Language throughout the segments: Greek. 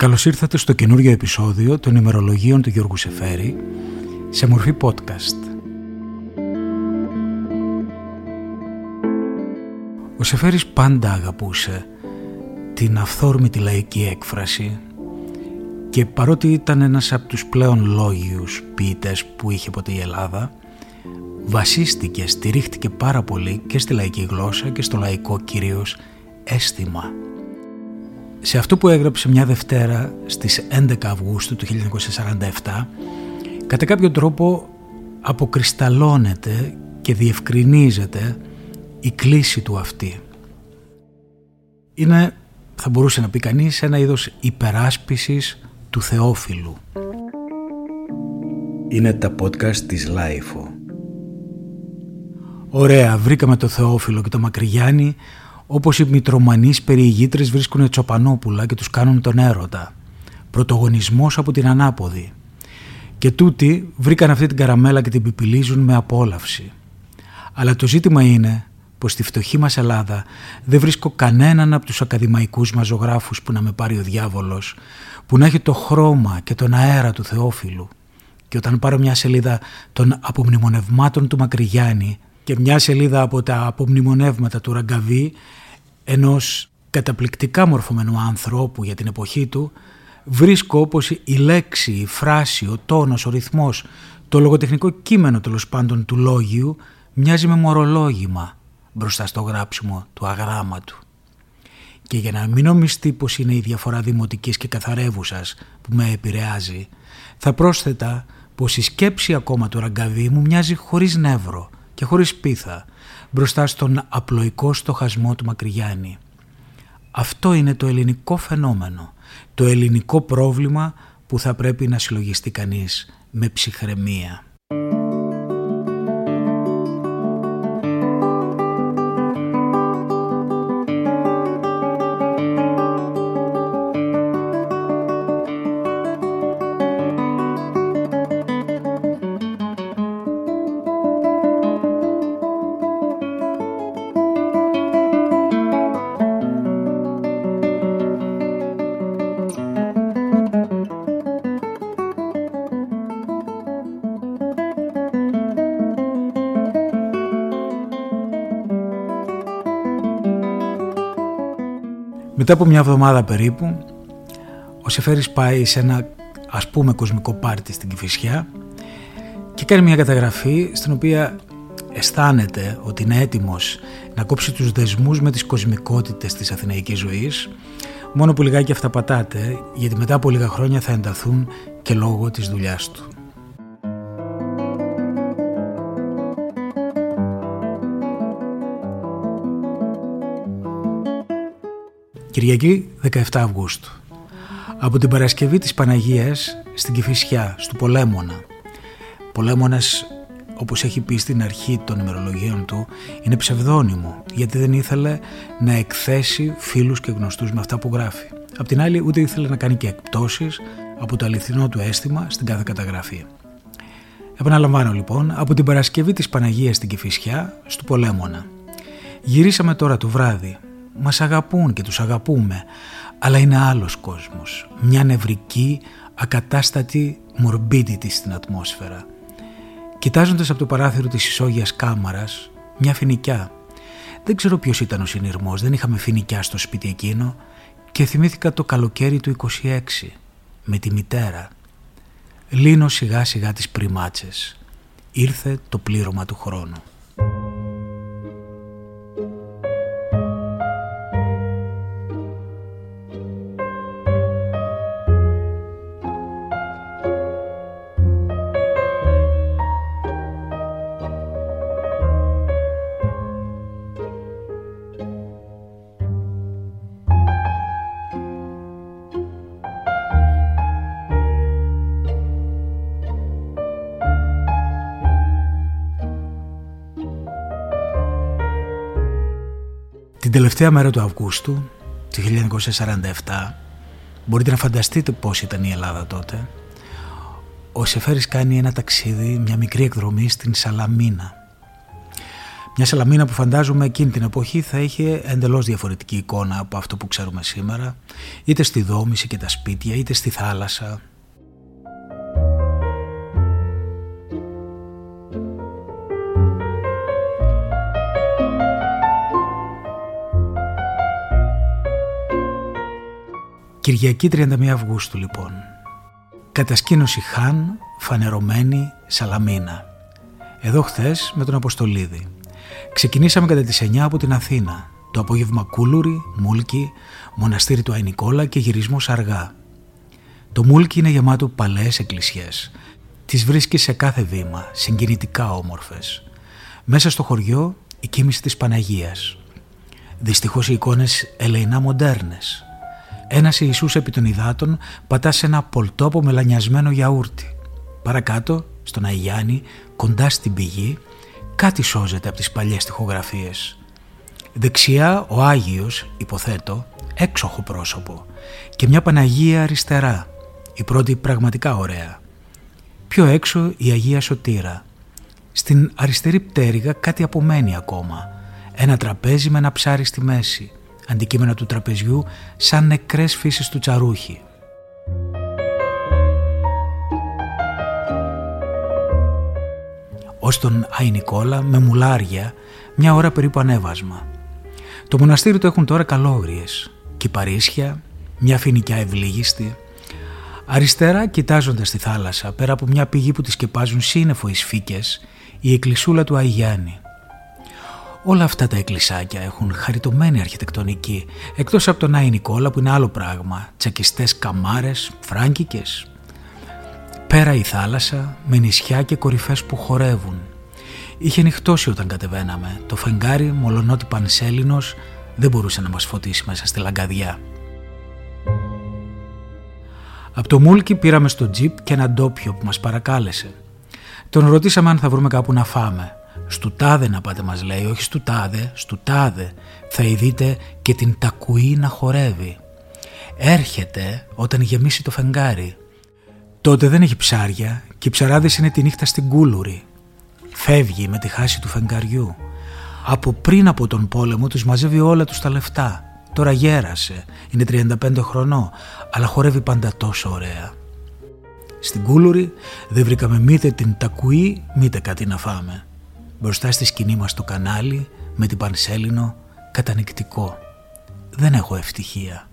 Καλώς ήρθατε στο καινούριο επεισόδιο των ημερολογίων του Γιώργου Σεφέρη σε μορφή podcast. Ο Σεφέρης πάντα αγαπούσε την αυθόρμητη λαϊκή έκφραση και παρότι ήταν ένας από τους πλέον λόγιους ποιητές που είχε ποτέ η Ελλάδα βασίστηκε, στηρίχτηκε πάρα πολύ και στη λαϊκή γλώσσα και στο λαϊκό κυρίως αίσθημα. Σε αυτό που έγραψε μια Δευτέρα στις 11 Αυγούστου του 1947 κατά κάποιο τρόπο αποκρυσταλλώνεται και διευκρινίζεται η κλίση του αυτή. Είναι, θα μπορούσε να πει κανείς, ένα είδος υπεράσπισης του Θεόφιλου. Είναι τα podcast της LiFO. Ωραία, βρήκαμε το Θεόφιλο και το Μακρυγιάννη όπως οι μητρομανείς περιηγήτρες βρίσκουν τσοπανόπουλα και τους κάνουν τον έρωτα. Πρωτογονισμός από την ανάποδη. Και τούτοι βρήκαν αυτή την καραμέλα και την πιπιλίζουν με απόλαυση. Αλλά το ζήτημα είναι πως στη φτωχή μας Ελλάδα δεν βρίσκω κανέναν από τους ακαδημαϊκούς μας ζωγράφους που να με πάρει ο διάβολος, που να έχει το χρώμα και τον αέρα του Θεόφιλου. Και όταν πάρω μια σελίδα των απομνημονευμάτων του Μακρυγιάννη και μια σελίδα από τα απομνημονεύματα του Ραγκαβή, ενός καταπληκτικά μορφωμένου ανθρώπου για την εποχή του, βρίσκω όπως η λέξη, η φράση, ο τόνος, ο ρυθμός, το λογοτεχνικό κείμενο τέλος πάντων του λόγιου μοιάζει με μορολόγημα μπροστά στο γράψιμο του αγράμματου. Και για να μην νομιστεί πως είναι η διαφορά δημοτικής και καθαρεύουσας που με επηρεάζει, θα πρόσθετα πως η σκέψη ακόμα του ραγκαβί μου μοιάζει χωρίς νεύρο και χωρίς πίθα μπροστά στον απλοϊκό στοχασμό του Μακρυγιάννη. Αυτό είναι το ελληνικό φαινόμενο, το ελληνικό πρόβλημα που θα πρέπει να συλλογιστεί κανείς με ψυχραιμία. Μετά από μια εβδομάδα περίπου, ο Σεφέρης πάει σε ένα ας πούμε κοσμικό πάρτι στην Κηφισιά και κάνει μια καταγραφή στην οποία αισθάνεται ότι είναι έτοιμος να κόψει τους δεσμούς με τις κοσμικότητες της αθηναϊκής ζωής μόνο που λιγάκι αυτά πατάτε γιατί μετά από λίγα χρόνια θα ενταθούν και λόγω της δουλειάς του. Κυριακή 17 Αυγούστου. Από την Παρασκευή της Παναγίας στην Κηφισιά, στο Πολέμονα. Πολέμονας, όπως έχει πει στην αρχή των ημερολογίων του, είναι ψευδόνυμο, γιατί δεν ήθελε να εκθέσει φίλους και γνωστούς με αυτά που γράφει. Απ' την άλλη, ούτε ήθελε να κάνει και εκπτώσεις από το αληθινό του αίσθημα στην κάθε καταγραφή. Επαναλαμβάνω λοιπόν, από την Παρασκευή της Παναγίας στην Κηφισιά, στο Πολέμονα. Γυρίσαμε τώρα το βράδυ, μας αγαπούν και τους αγαπούμε, αλλά είναι άλλος κόσμος, μια νευρική, ακατάστατη morbidity στην ατμόσφαιρα. Κοιτάζοντας από το παράθυρο της ισόγειας κάμαρας, μια φοινικιά. Δεν ξέρω ποιος ήταν ο συνειρμός, δεν είχαμε φοινικιά στο σπίτι εκείνο και θυμήθηκα το καλοκαίρι του 26, με τη μητέρα. Λύνω σιγά σιγά τις πριμάτσες. Ήρθε το πλήρωμα του χρόνου. Την τελευταία μέρα του Αυγούστου του 1947 μπορείτε να φανταστείτε πώς ήταν η Ελλάδα τότε ο Σεφέρης κάνει ένα ταξίδι, μια μικρή εκδρομή στην Σαλαμίνα Μια Σαλαμίνα που φαντάζομαι εκείνη την εποχή θα είχε εντελώς διαφορετική εικόνα από αυτό που ξέρουμε σήμερα, είτε στη δόμηση και τα σπίτια, είτε στη θάλασσα. Κυριακή 31 Αυγούστου λοιπόν. Κατασκήνωση Χάν, φανερωμένη Σαλαμίνα. Εδώ χθες με τον Αποστολίδη. Ξεκινήσαμε κατά τις 9 από την Αθήνα. Το απόγευμα Κούλουρι, Μούλκι, Μοναστήρι του Αϊνικόλα και γυρισμός αργά. Το Μούλκι είναι γεμάτο παλαιές εκκλησιές. Τις βρίσκει σε κάθε βήμα, συγκινητικά όμορφες. Μέσα στο χωριό η κίνηση της Παναγίας. Δυστυχώς οι εικόνες ελεηνά μοντέρνες. Ένας Ιησούς επί των υδάτων πατά σε ένα πολτόπο μελανιασμένο γιαούρτι. Παρακάτω, στον Αγιάννη, κοντά στην πηγή, κάτι σώζεται από τις παλιές τοιχογραφίες. Δεξιά ο Άγιος, υποθέτω, έξοχο πρόσωπο και μια Παναγία αριστερά, η πρώτη πραγματικά ωραία. Πιο έξω η Αγία Σωτήρα. Στην αριστερή πτέρυγα κάτι απομένει ακόμα. Ένα τραπέζι με ένα ψάρι στη μέση. Αντικείμενα του τραπεζιού σαν νεκρές φύσεις του τσαρούχη. ως τον Άι Νικόλα με μουλάρια μια ώρα περίπου ανέβασμα. Το μοναστήρι του έχουν τώρα καλόγριες, κυπαρίσια, μια φοινικιά ευλίγιστη. Αριστερά κοιτάζοντας τη θάλασσα πέρα από μια πηγή που τη σκεπάζουν σύννεφο οι σφίκες, η εκκλησούλα του Αγιάννη. Όλα αυτά τα εκκλησάκια έχουν χαριτωμένη αρχιτεκτονική, εκτός από τον Άι Νικόλα που είναι άλλο πράγμα, τσακιστές καμάρες, φράγκικες, Πέρα η θάλασσα με νησιά και κορυφές που χορεύουν. Είχε νυχτώσει όταν κατεβαίναμε. Το φεγγάρι, μολονότι πανσέλινος, δεν μπορούσε να μας φωτίσει μέσα στη λαγκαδιά. Από το Μούλκι πήραμε στο τζιπ και ένα ντόπιο που μας παρακάλεσε. Τον ρωτήσαμε αν θα βρούμε κάπου να φάμε. Στου τάδε να πάτε μας λέει, όχι στου τάδε, στου τάδε. Θα ειδείτε και την τακουή να χορεύει. Έρχεται όταν γεμίσει το φεγγάρι. Τότε δεν έχει ψάρια και οι ψαράδες είναι τη νύχτα στην κούλουρη. Φεύγει με τη χάση του φεγγαριού. Από πριν από τον πόλεμο τους μαζεύει όλα τους τα λεφτά. Τώρα γέρασε, είναι 35 χρονών, αλλά χορεύει πάντα τόσο ωραία. Στην κούλουρη δεν βρήκαμε μήτε την τακουή, μήτε κάτι να φάμε. Μπροστά στη σκηνή μας το κανάλι, με την πανσέλινο, κατανικτικό. Δεν έχω ευτυχία.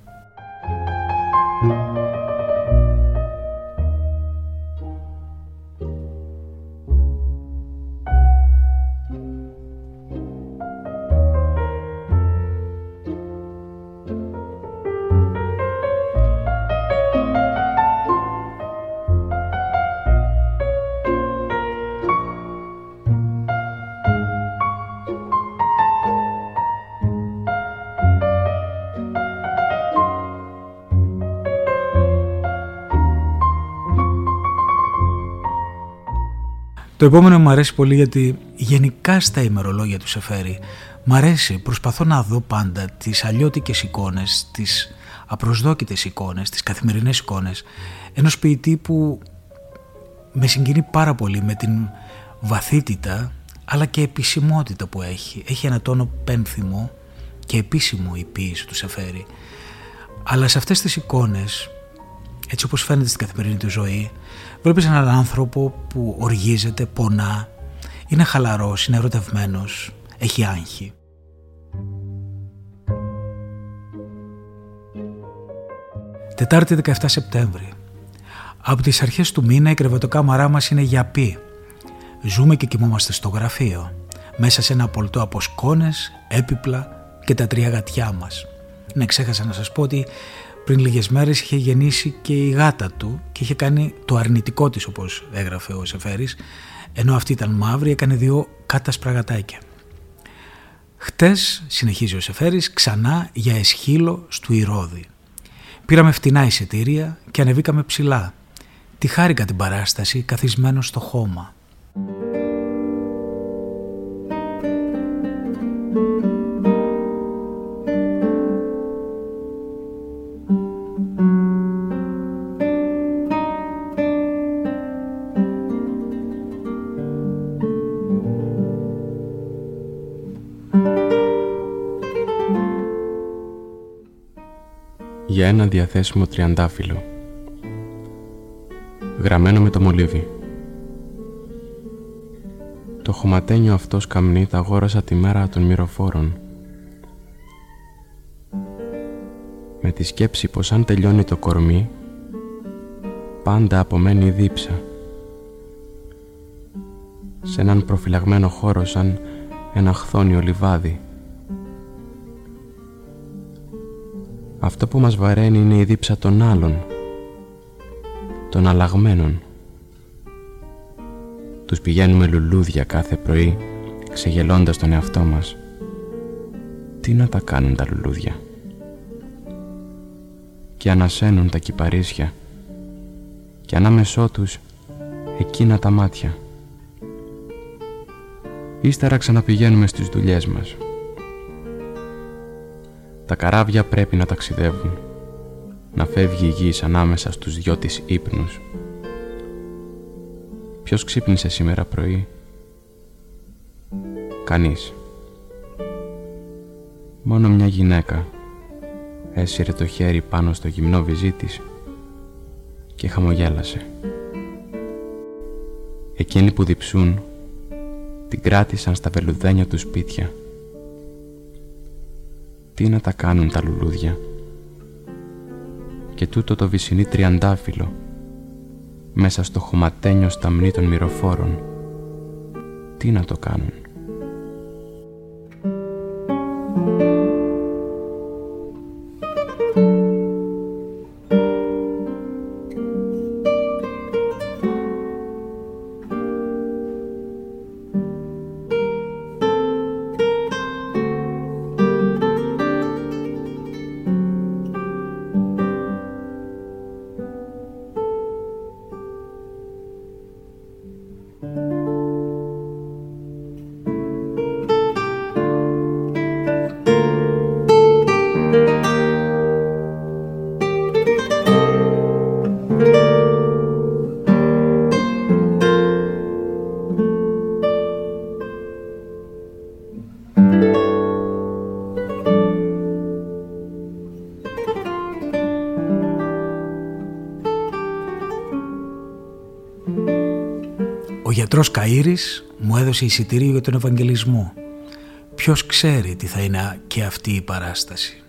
Το επόμενο μου αρέσει πολύ γιατί γενικά στα ημερολόγια του Σεφέρη μ' αρέσει, προσπαθώ να δω πάντα τις αλλιώτικες εικόνες, τις απροσδόκητες εικόνες, τις καθημερινές εικόνες ενός ποιητή που με συγκινεί πάρα πολύ με την βαθύτητα αλλά και επισημότητα που έχει. Έχει ένα τόνο πένθυμο και επίσημο η ποίηση του Σεφέρη. Αλλά σε αυτές τις εικόνες, έτσι όπως φαίνεται στην καθημερινή του ζωή, Βλέπεις έναν άνθρωπο που οργίζεται, πονά, είναι χαλαρός, είναι ερωτευμένος, έχει άγχη. Τετάρτη 17 Σεπτέμβρη. Από τις αρχές του μήνα η κρεβατοκάμαρά μας είναι γιαπή. Ζούμε και κοιμόμαστε στο γραφείο, μέσα σε ένα πολτό από σκόνες, έπιπλα και τα τρία γατιά μας. Ναι, ξέχασα να σας πω ότι πριν λίγες μέρες είχε γεννήσει και η γάτα του και είχε κάνει το αρνητικό της όπως έγραφε ο Σεφέρης ενώ αυτή ήταν μαύρη έκανε δύο κάτασπρα γατάκια. Χτες, συνεχίζει ο Σεφέρης, ξανά για εσχύλο στου Ηρώδη. Πήραμε φτηνά εισιτήρια και ανεβήκαμε ψηλά. Τη χάρηκα την παράσταση καθισμένο στο χώμα. Ένα διαθέσιμο τριαντάφυλλο γραμμένο με το μολύβι. Το χωματένιο αυτός σκαμνί τα αγόρασα τη μέρα των μυροφόρων. Με τη σκέψη πως αν τελειώνει το κορμί, πάντα απομένει η δίψα. Σε έναν προφυλαγμένο χώρο σαν ένα χθόνιο λιβάδι. Αυτό που μας βαραίνει είναι η δίψα των άλλων, των αλλαγμένων. Τους πηγαίνουμε λουλούδια κάθε πρωί, ξεγελώντας τον εαυτό μας. Τι να τα κάνουν τα λουλούδια; Και ανασένουν τα κυπαρίσια και ανάμεσό τους εκείνα τα μάτια. Ύστερα ξαναπηγαίνουμε στις δουλειές μας. Τα καράβια πρέπει να ταξιδεύουν, να φεύγει η γης ανάμεσα στους δυο της ύπνους Ποιος ξύπνησε σήμερα πρωί; Κανείς. Μόνο μια γυναίκα έσυρε το χέρι πάνω στο γυμνό βυζί της και χαμογέλασε. Εκείνοι που διψούν την κράτησαν στα βελουδένια του σπίτια. Τι να τα κάνουν τα λουλούδια. Και τούτο το βυσινή τριαντάφυλλο μέσα στο χωματένιο σταμνί των μυροφόρων. Τι να το κάνουν. Γιατρός Καΐρης μου έδωσε εισιτήριο για τον Ευαγγελισμό. Ποιος ξέρει τι θα είναι και αυτή η παράσταση.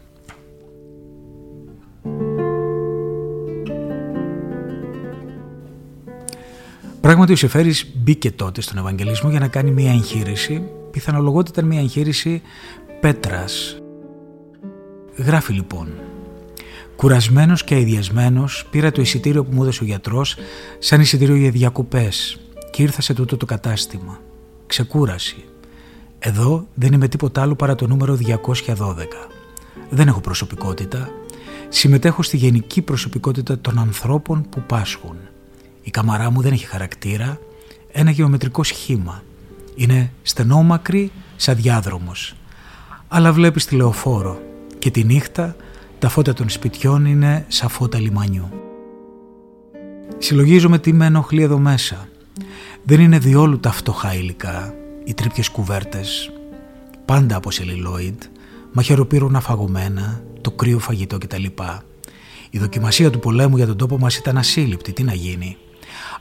Πράγματι ο Σεφέρης μπήκε τότε στον Ευαγγελισμό για να κάνει μια εγχείρηση. Πιθανολογότητα ήταν μια εγχείρηση πέτρας. Γράφει λοιπόν Κουρασμένος και αειδιασμένος πήρα το εισιτήριο που μου έδωσε ο γιατρός σαν εισιτήριο για διακοπές και ήρθα σε τούτο το κατάστημα. Ξεκούραση. Εδώ δεν είμαι τίποτα άλλο παρά το νούμερο 212. Δεν έχω προσωπικότητα. Συμμετέχω στη γενική προσωπικότητα των ανθρώπων που πάσχουν. Η καμαρά μου δεν έχει χαρακτήρα. Ένα γεωμετρικό σχήμα. Είναι στενόμακρη σαν διάδρομος. Αλλά βλέπεις τη λεωφόρο και τη νύχτα τα φώτα των σπιτιών είναι σαν φώτα λιμανιού. Συλλογίζομαι τι με ενοχλεί εδώ μέσα. Δεν είναι διόλου τα φτωχά υλικά, οι τρίπιες κουβέρτες, πάντα από σελιλόιντ, μαχαιροπύρουνα φαγωμένα, το κρύο φαγητό κτλ. Η δοκιμασία του πολέμου για τον τόπο μας ήταν ασύλληπτη, τι να γίνει.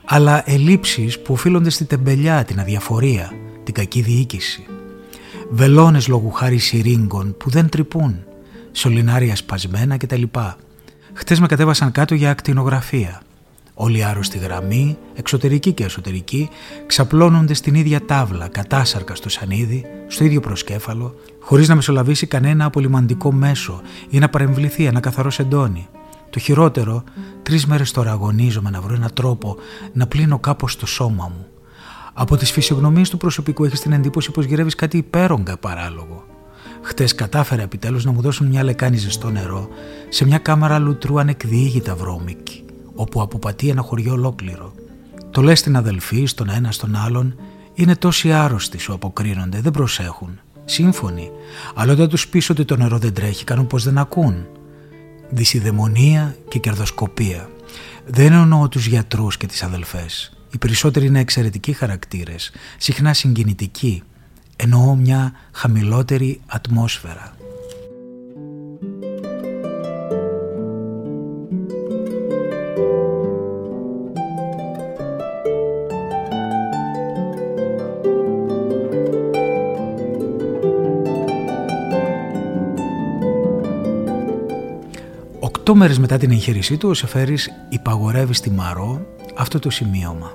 Αλλά ελλείψεις που οφείλονται στη τεμπελιά, την αδιαφορία, την κακή διοίκηση. Βελόνες λόγου χάρη σιρήγγων που δεν τρυπούν, σωληνάρια σπασμένα κτλ. Χτες με κατέβασαν κάτω για ακτινογραφία. Όλοι οι άρρωστοι γραμμοί, εξωτερικοί και εσωτερικοί, ξαπλώνονται στην ίδια τάβλα, κατάσαρκα στο σανίδι, στο ίδιο προσκέφαλο, χωρίς να μεσολαβήσει κανένα απολυμαντικό μέσο ή να παρεμβληθεί ένα καθαρό σεντόνι. Το χειρότερο, τρεις μέρες τώρα αγωνίζομαι να βρω έναν τρόπο να πλύνω κάπως το σώμα μου. Από τις φυσιογνωμίες του προσωπικού έχεις την εντύπωση πως γυρεύεις κάτι υπέρογκα παράλογο. Χτες κατάφερα επιτέλους να μου δώσουν μια λεκάνη ζεστό νερό σε μια κάμαρα λουτρού ανεκδιήγητα βρώμικη όπου αποπατεί ένα χωριό ολόκληρο. Το λες στην αδελφή, στον ένα, στον άλλον, είναι τόσοι άρρωστοι σου αποκρίνονται, δεν προσέχουν. Σύμφωνοι, αλλά όταν τους πεις ότι το νερό δεν τρέχει, κάνουν πως δεν ακούν. Δυσιδαιμονία και κερδοσκοπία. Δεν εννοώ τους γιατρούς και τις αδελφές. Οι περισσότεροι είναι εξαιρετικοί χαρακτήρες, συχνά συγκινητικοί. Εννοώ μια χαμηλότερη ατμόσφαιρα. Οκτώ μέρες μετά την εγχείρησή του, ο Σεφέρης υπαγορεύει στη Μαρό αυτό το σημείωμα.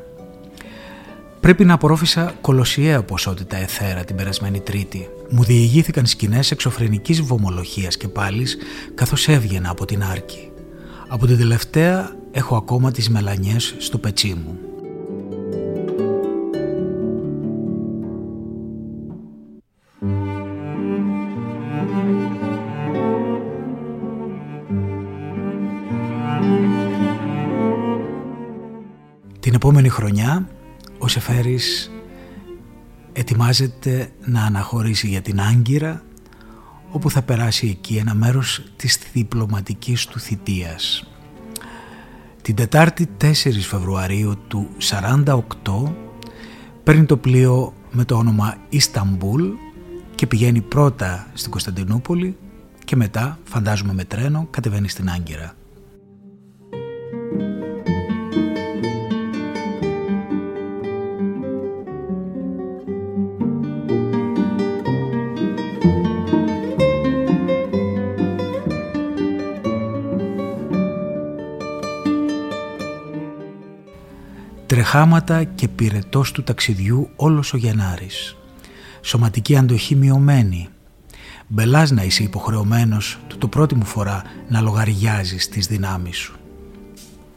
Πρέπει να απορρόφησα κολοσιαία ποσότητα εθέρα την περασμένη Τρίτη. Μου διηγήθηκαν σκηνές εξωφρενικής βομολογίας και πάλης καθώς έβγαινα από την άρκη. Από την τελευταία έχω ακόμα τις μελανιές στο πετσί μου. Επόμενη χρονιά ο Σεφέρης ετοιμάζεται να αναχωρήσει για την Άγκυρα όπου θα περάσει εκεί ένα μέρος της διπλωματικής του θητείας. Την Τετάρτη 4 Φεβρουαρίου του 48 παίρνει το πλοίο με το όνομα Ισταμπούλ και πηγαίνει πρώτα στην Κωνσταντινούπολη και μετά, φαντάζομαι με τρένο, κατεβαίνει στην Άγκυρα. Τρεχάματα και πυρετός του ταξιδιού όλος ο Γενάρης. Σωματική αντοχή μειωμένη. Μπελάς να είσαι υποχρεωμένος του το πρώτη μου φορά να λογαριάζεις τις δυνάμεις σου.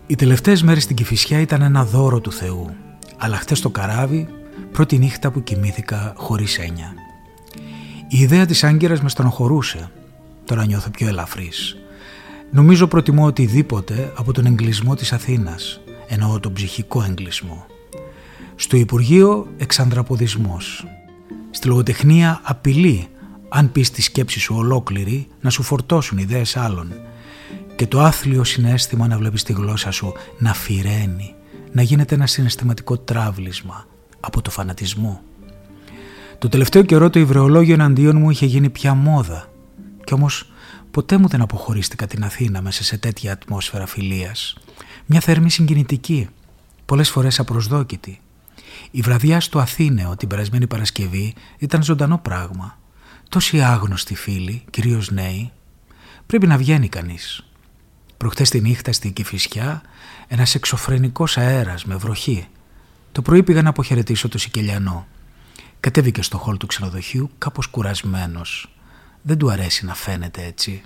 Οι τελευταίες μέρες στην Κηφισιά ήταν ένα δώρο του Θεού, αλλά χτες το καράβι, πρώτη νύχτα που κοιμήθηκα χωρίς έννοια. Η ιδέα της Άγκυρας με στενοχωρούσε. Τώρα νιώθω πιο ελαφρύς. Νομίζω προτιμώ οτιδήποτε από τον εγκλισμό της Αθήνας εννοώ τον ψυχικό εγκλισμό. Στο Υπουργείο εξανδραποδισμός. Στη λογοτεχνία απειλή αν πεις τη σκέψη σου ολόκληρη να σου φορτώσουν ιδέες άλλων και το άθλιο συνέστημα να βλέπεις τη γλώσσα σου να φυραίνει, να γίνεται ένα συναισθηματικό τράβλισμα από το φανατισμό. Το τελευταίο καιρό το υβρεολόγιο εναντίον μου είχε γίνει πια μόδα κι όμως ποτέ μου δεν αποχωρίστηκα την Αθήνα μέσα σε τέτοια ατμόσφαιρα φιλίας. Μια θερμή συγκινητική, πολλές φορές απροσδόκητη. Η βραδιά στο Αθήνεο την περασμένη Παρασκευή ήταν ζωντανό πράγμα. Τόσοι άγνωστοι φίλοι, κυρίως νέοι, πρέπει να βγαίνει κανείς. Προχτές τη νύχτα στην Κηφισιά ένας εξωφρενικός αέρας με βροχή. Το πρωί πήγα να αποχαιρετήσω το Σικελιανό. Κατέβηκε στο χόλ του ξενοδοχείου κάπως κουρασμένος. Δεν του αρέσει να φαίνεται έτσι.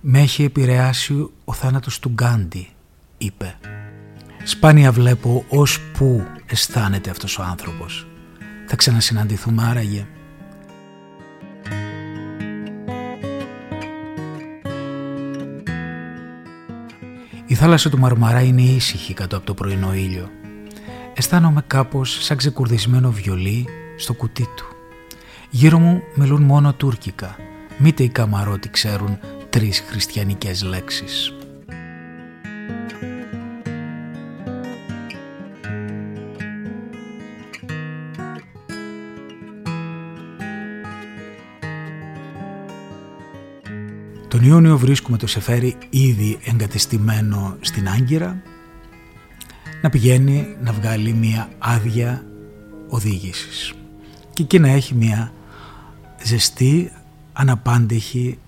Με έχει επηρεάσει ο θάνατος του Γκάντι είπε «Σπάνια βλέπω ως που αισθάνεται αυτός ο άνθρωπος. Θα ξανασυναντηθούμε άραγε». Η θάλασσα του Μαρμαρά είναι ήσυχη κάτω από το πρωινό ήλιο. Αισθάνομαι κάπως σαν ξεκουρδισμένο βιολί στο κουτί του. Γύρω μου μιλούν μόνο τουρκικά. Μήτε οι καμαρότοι ξέρουν τρεις χριστιανικές λέξεις. Τον Ιούνιο βρίσκουμε το Σεφέρι ήδη εγκατεστημένο στην Άγκυρα να πηγαίνει να βγάλει μια άδεια οδήγησης και εκεί να έχει μια ζεστή αναπάντεχη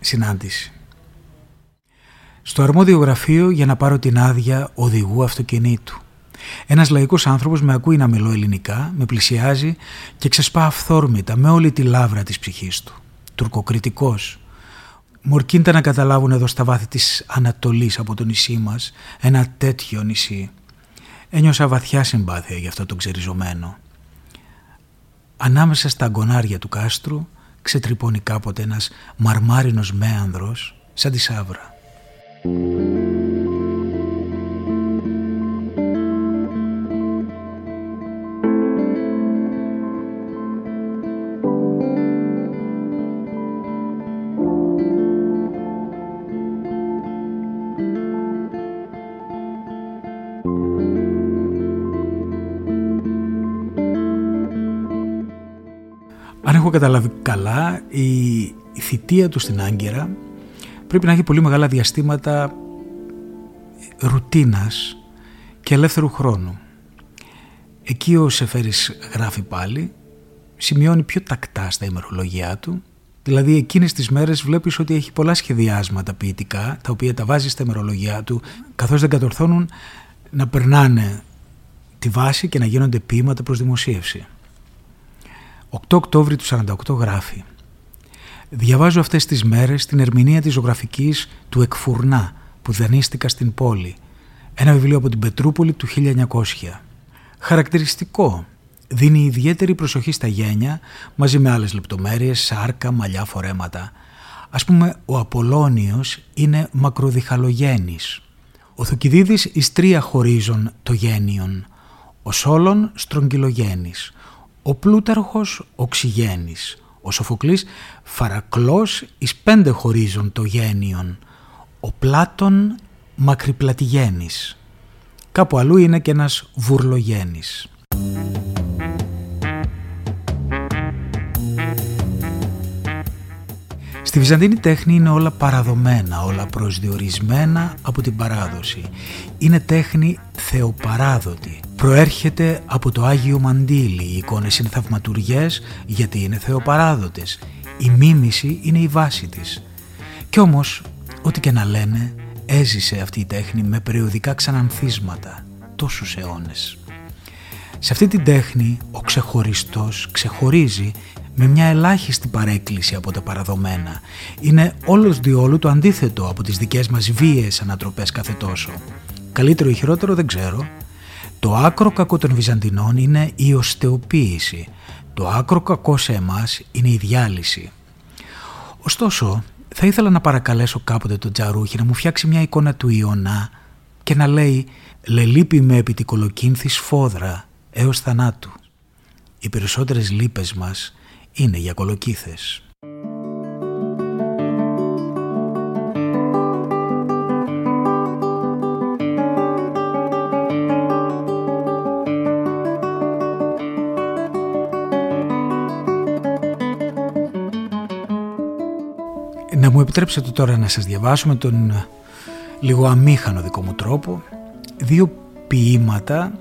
συνάντηση. Στο αρμόδιο γραφείο για να πάρω την άδεια οδηγού αυτοκινήτου. Ένας λαϊκός άνθρωπος με ακούει να μιλώ ελληνικά, με πλησιάζει και ξεσπά αυθόρμητα με όλη τη λάβρα της ψυχής του. Τουρκοκριτικός, Μορκίντα να καταλάβουν εδώ στα βάθη της Ανατολής από το νησί μας ένα τέτοιο νησί. Ένιωσα βαθιά συμπάθεια για αυτό το ξεριζωμένο. Ανάμεσα στα αγκονάρια του κάστρου ξετρυπώνει κάποτε ένας μαρμάρινος μέανδρος σαν τη σάβρα. Καταλάβει καλά, η, η θητεία του στην Άγκυρα πρέπει να έχει πολύ μεγάλα διαστήματα ρουτίνας και ελεύθερου χρόνου. Εκεί ο Σεφέρης γράφει πάλι, σημειώνει πιο τακτά στα ημερολογιά του Δηλαδή εκείνες τις μέρες βλέπεις ότι έχει πολλά σχεδιάσματα ποιητικά τα οποία τα βάζει στα ημερολογιά του καθώς δεν κατορθώνουν να περνάνε τη βάση και να γίνονται ποίηματα προς δημοσίευση. 8 Οκτώβρη του 48 γράφει Διαβάζω αυτές τις μέρες την ερμηνεία της ζωγραφικής του Εκφουρνά που δανείστηκα στην πόλη. Ένα βιβλίο από την Πετρούπολη του 1900. Χαρακτηριστικό. Δίνει ιδιαίτερη προσοχή στα γένια μαζί με άλλες λεπτομέρειες, σάρκα, μαλλιά, φορέματα. Ας πούμε ο Απολώνιος είναι μακροδιχαλογένης. Ο Θουκυδίδης εις τρία χωρίζον το γένιον. Ο Σόλων στρογγυλογένης. Ο Πλούταρχος οξυγένης. Ο Σοφοκλής Φαρακλός εις πέντε χωρίζον το γένιον. Ο Πλάτων μακριπλατιγένης. Κάπου αλλού είναι και ένας βουρλογένης. Στη Βυζαντινή τέχνη είναι όλα παραδομένα, όλα προσδιορισμένα από την παράδοση. Είναι τέχνη θεοπαράδοτη. Προέρχεται από το Άγιο Μαντήλι, οι εικόνες είναι θαυματουργές γιατί είναι θεοπαράδοτες. Η μίμηση είναι η βάση της. Κι όμως, ό,τι και να λένε, έζησε αυτή η τέχνη με περιοδικά ξανανθίσματα τόσους αιώνες. Σε αυτή την τέχνη ο ξεχωριστός ξεχωρίζει με μια ελάχιστη παρέκκληση από τα παραδομένα. Είναι όλος διόλου το αντίθετο από τις δικές μας βίαιες ανατροπές κάθε τόσο. Καλύτερο ή χειρότερο δεν ξέρω. Το άκρο κακό των Βυζαντινών είναι η οστεοποίηση. Το άκρο κακό σε εμάς είναι η διάλυση. Ωστόσο, θα ήθελα να παρακαλέσω κάποτε τον Τζαρούχη να μου φτιάξει μια εικόνα του Ιωνά και να λέει «Λελείπει με επί τη κολοκύνθη σφόδρα έως θανάτου». Οι περισσότερες λύπες μας είναι για κολοκύθες. Να μου επιτρέψετε τώρα να σας διαβάσω με τον λίγο αμήχανο δικό μου τρόπο δύο ποίηματα,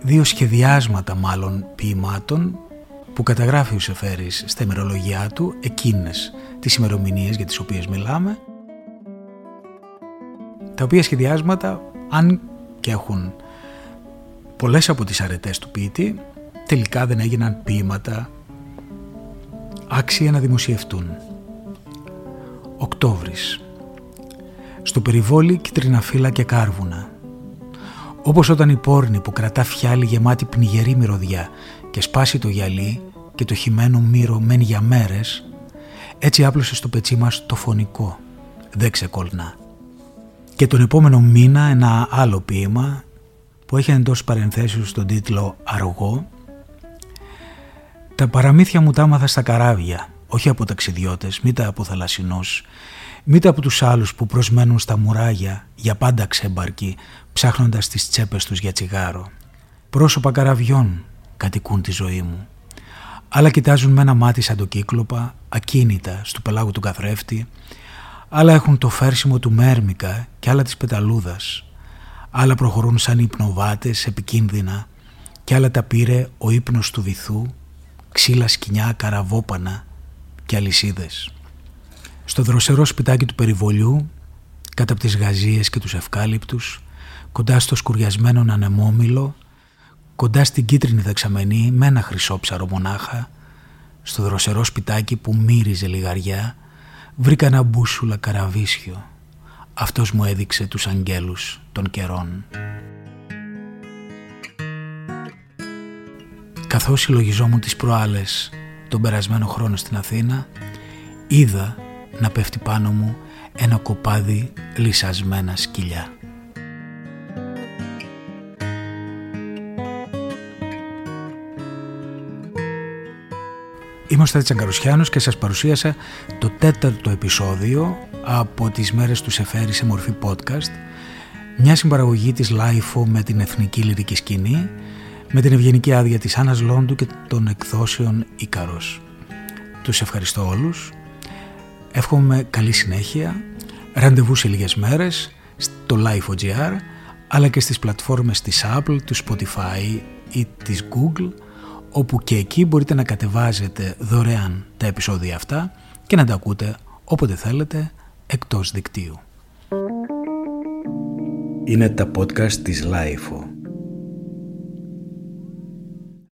δύο σχεδιάσματα μάλλον ποιημάτων που καταγράφει ο Σεφέρης στα ημερολογιά του εκείνες τις ημερομηνίες για τις οποίες μιλάμε τα οποία σχεδιάσματα αν και έχουν πολλές από τις αρετές του ποιητή τελικά δεν έγιναν ποίηματα άξια να δημοσιευτούν. Οκτώβρης Στο περιβόλι κίτρινα φύλλα και κάρβουνα όπως όταν η πόρνη που κρατά φιάλη γεμάτη πνιγερή μυρωδιά και σπάσει το γυαλί και το χειμένο μύρο μένει για μέρες, έτσι άπλωσε στο πετσί μας το φωνικό, δεν ξεκολνά. Και τον επόμενο μήνα ένα άλλο ποίημα που έχει εντός παρενθέσεως τον τίτλο «Αργό» «Τα παραμύθια μου τα άμαθα στα καράβια, όχι από ταξιδιώτες, μήτα από θαλασσινούς, μήτα από τους άλλους που προσμένουν στα μουράγια για πάντα ξέμπαρκοι, ψάχνοντας τις τσέπες τους για τσιγάρο. Πρόσωπα καραβιών κατοικούν τη ζωή μου. Άλλα κοιτάζουν με ένα μάτι σαν το κύκλοπα, ακίνητα στου πελάγου του καθρέφτη. Άλλα έχουν το φέρσιμο του μέρμικα και άλλα της πεταλούδας. Άλλα προχωρούν σαν υπνοβάτες επικίνδυνα και άλλα τα πήρε ο ύπνος του βυθού, ξύλα σκοινιά, καραβόπανα και αλυσίδες. Στο δροσερό σπιτάκι του περιβολιού, κάτω από τις γαζίες και τους ευκάλυπτους, κοντά στο σκουριασμένο ανεμόμυλο, κοντά στην κίτρινη δεξαμενή με ένα χρυσόψαρο μονάχα, στο δροσερό σπιτάκι που μύριζε λιγαριά, βρήκα ένα μπούσουλα καραβίσιο. Αυτός μου έδειξε τους αγγέλους των καιρών. Καθώς συλλογιζόμουν τις προάλλες τον περασμένο χρόνο στην Αθήνα, είδα να πέφτει πάνω μου ένα κοπάδι λυσασμένα σκυλιά. Είμαι ο Στάτης Αγκαρουσιάνος και σας παρουσίασα το τέταρτο επεισόδιο από τις μέρες του Σεφέρη σε μορφή podcast μια συμπαραγωγή της LIFO με την Εθνική Λυρική Σκηνή με την ευγενική άδεια της Άννας Λόντου και των εκδόσεων Ίκαρος. Τους ευχαριστώ όλους. Εύχομαι καλή συνέχεια. Ραντεβού σε λίγες μέρες στο LIFO.gr αλλά και στις πλατφόρμες της Apple, του Spotify ή της Google όπου και εκεί μπορείτε να κατεβάζετε δωρεάν τα επεισόδια αυτά και να τα ακούτε όποτε θέλετε εκτός δικτύου. Είναι τα podcast της Lifeo.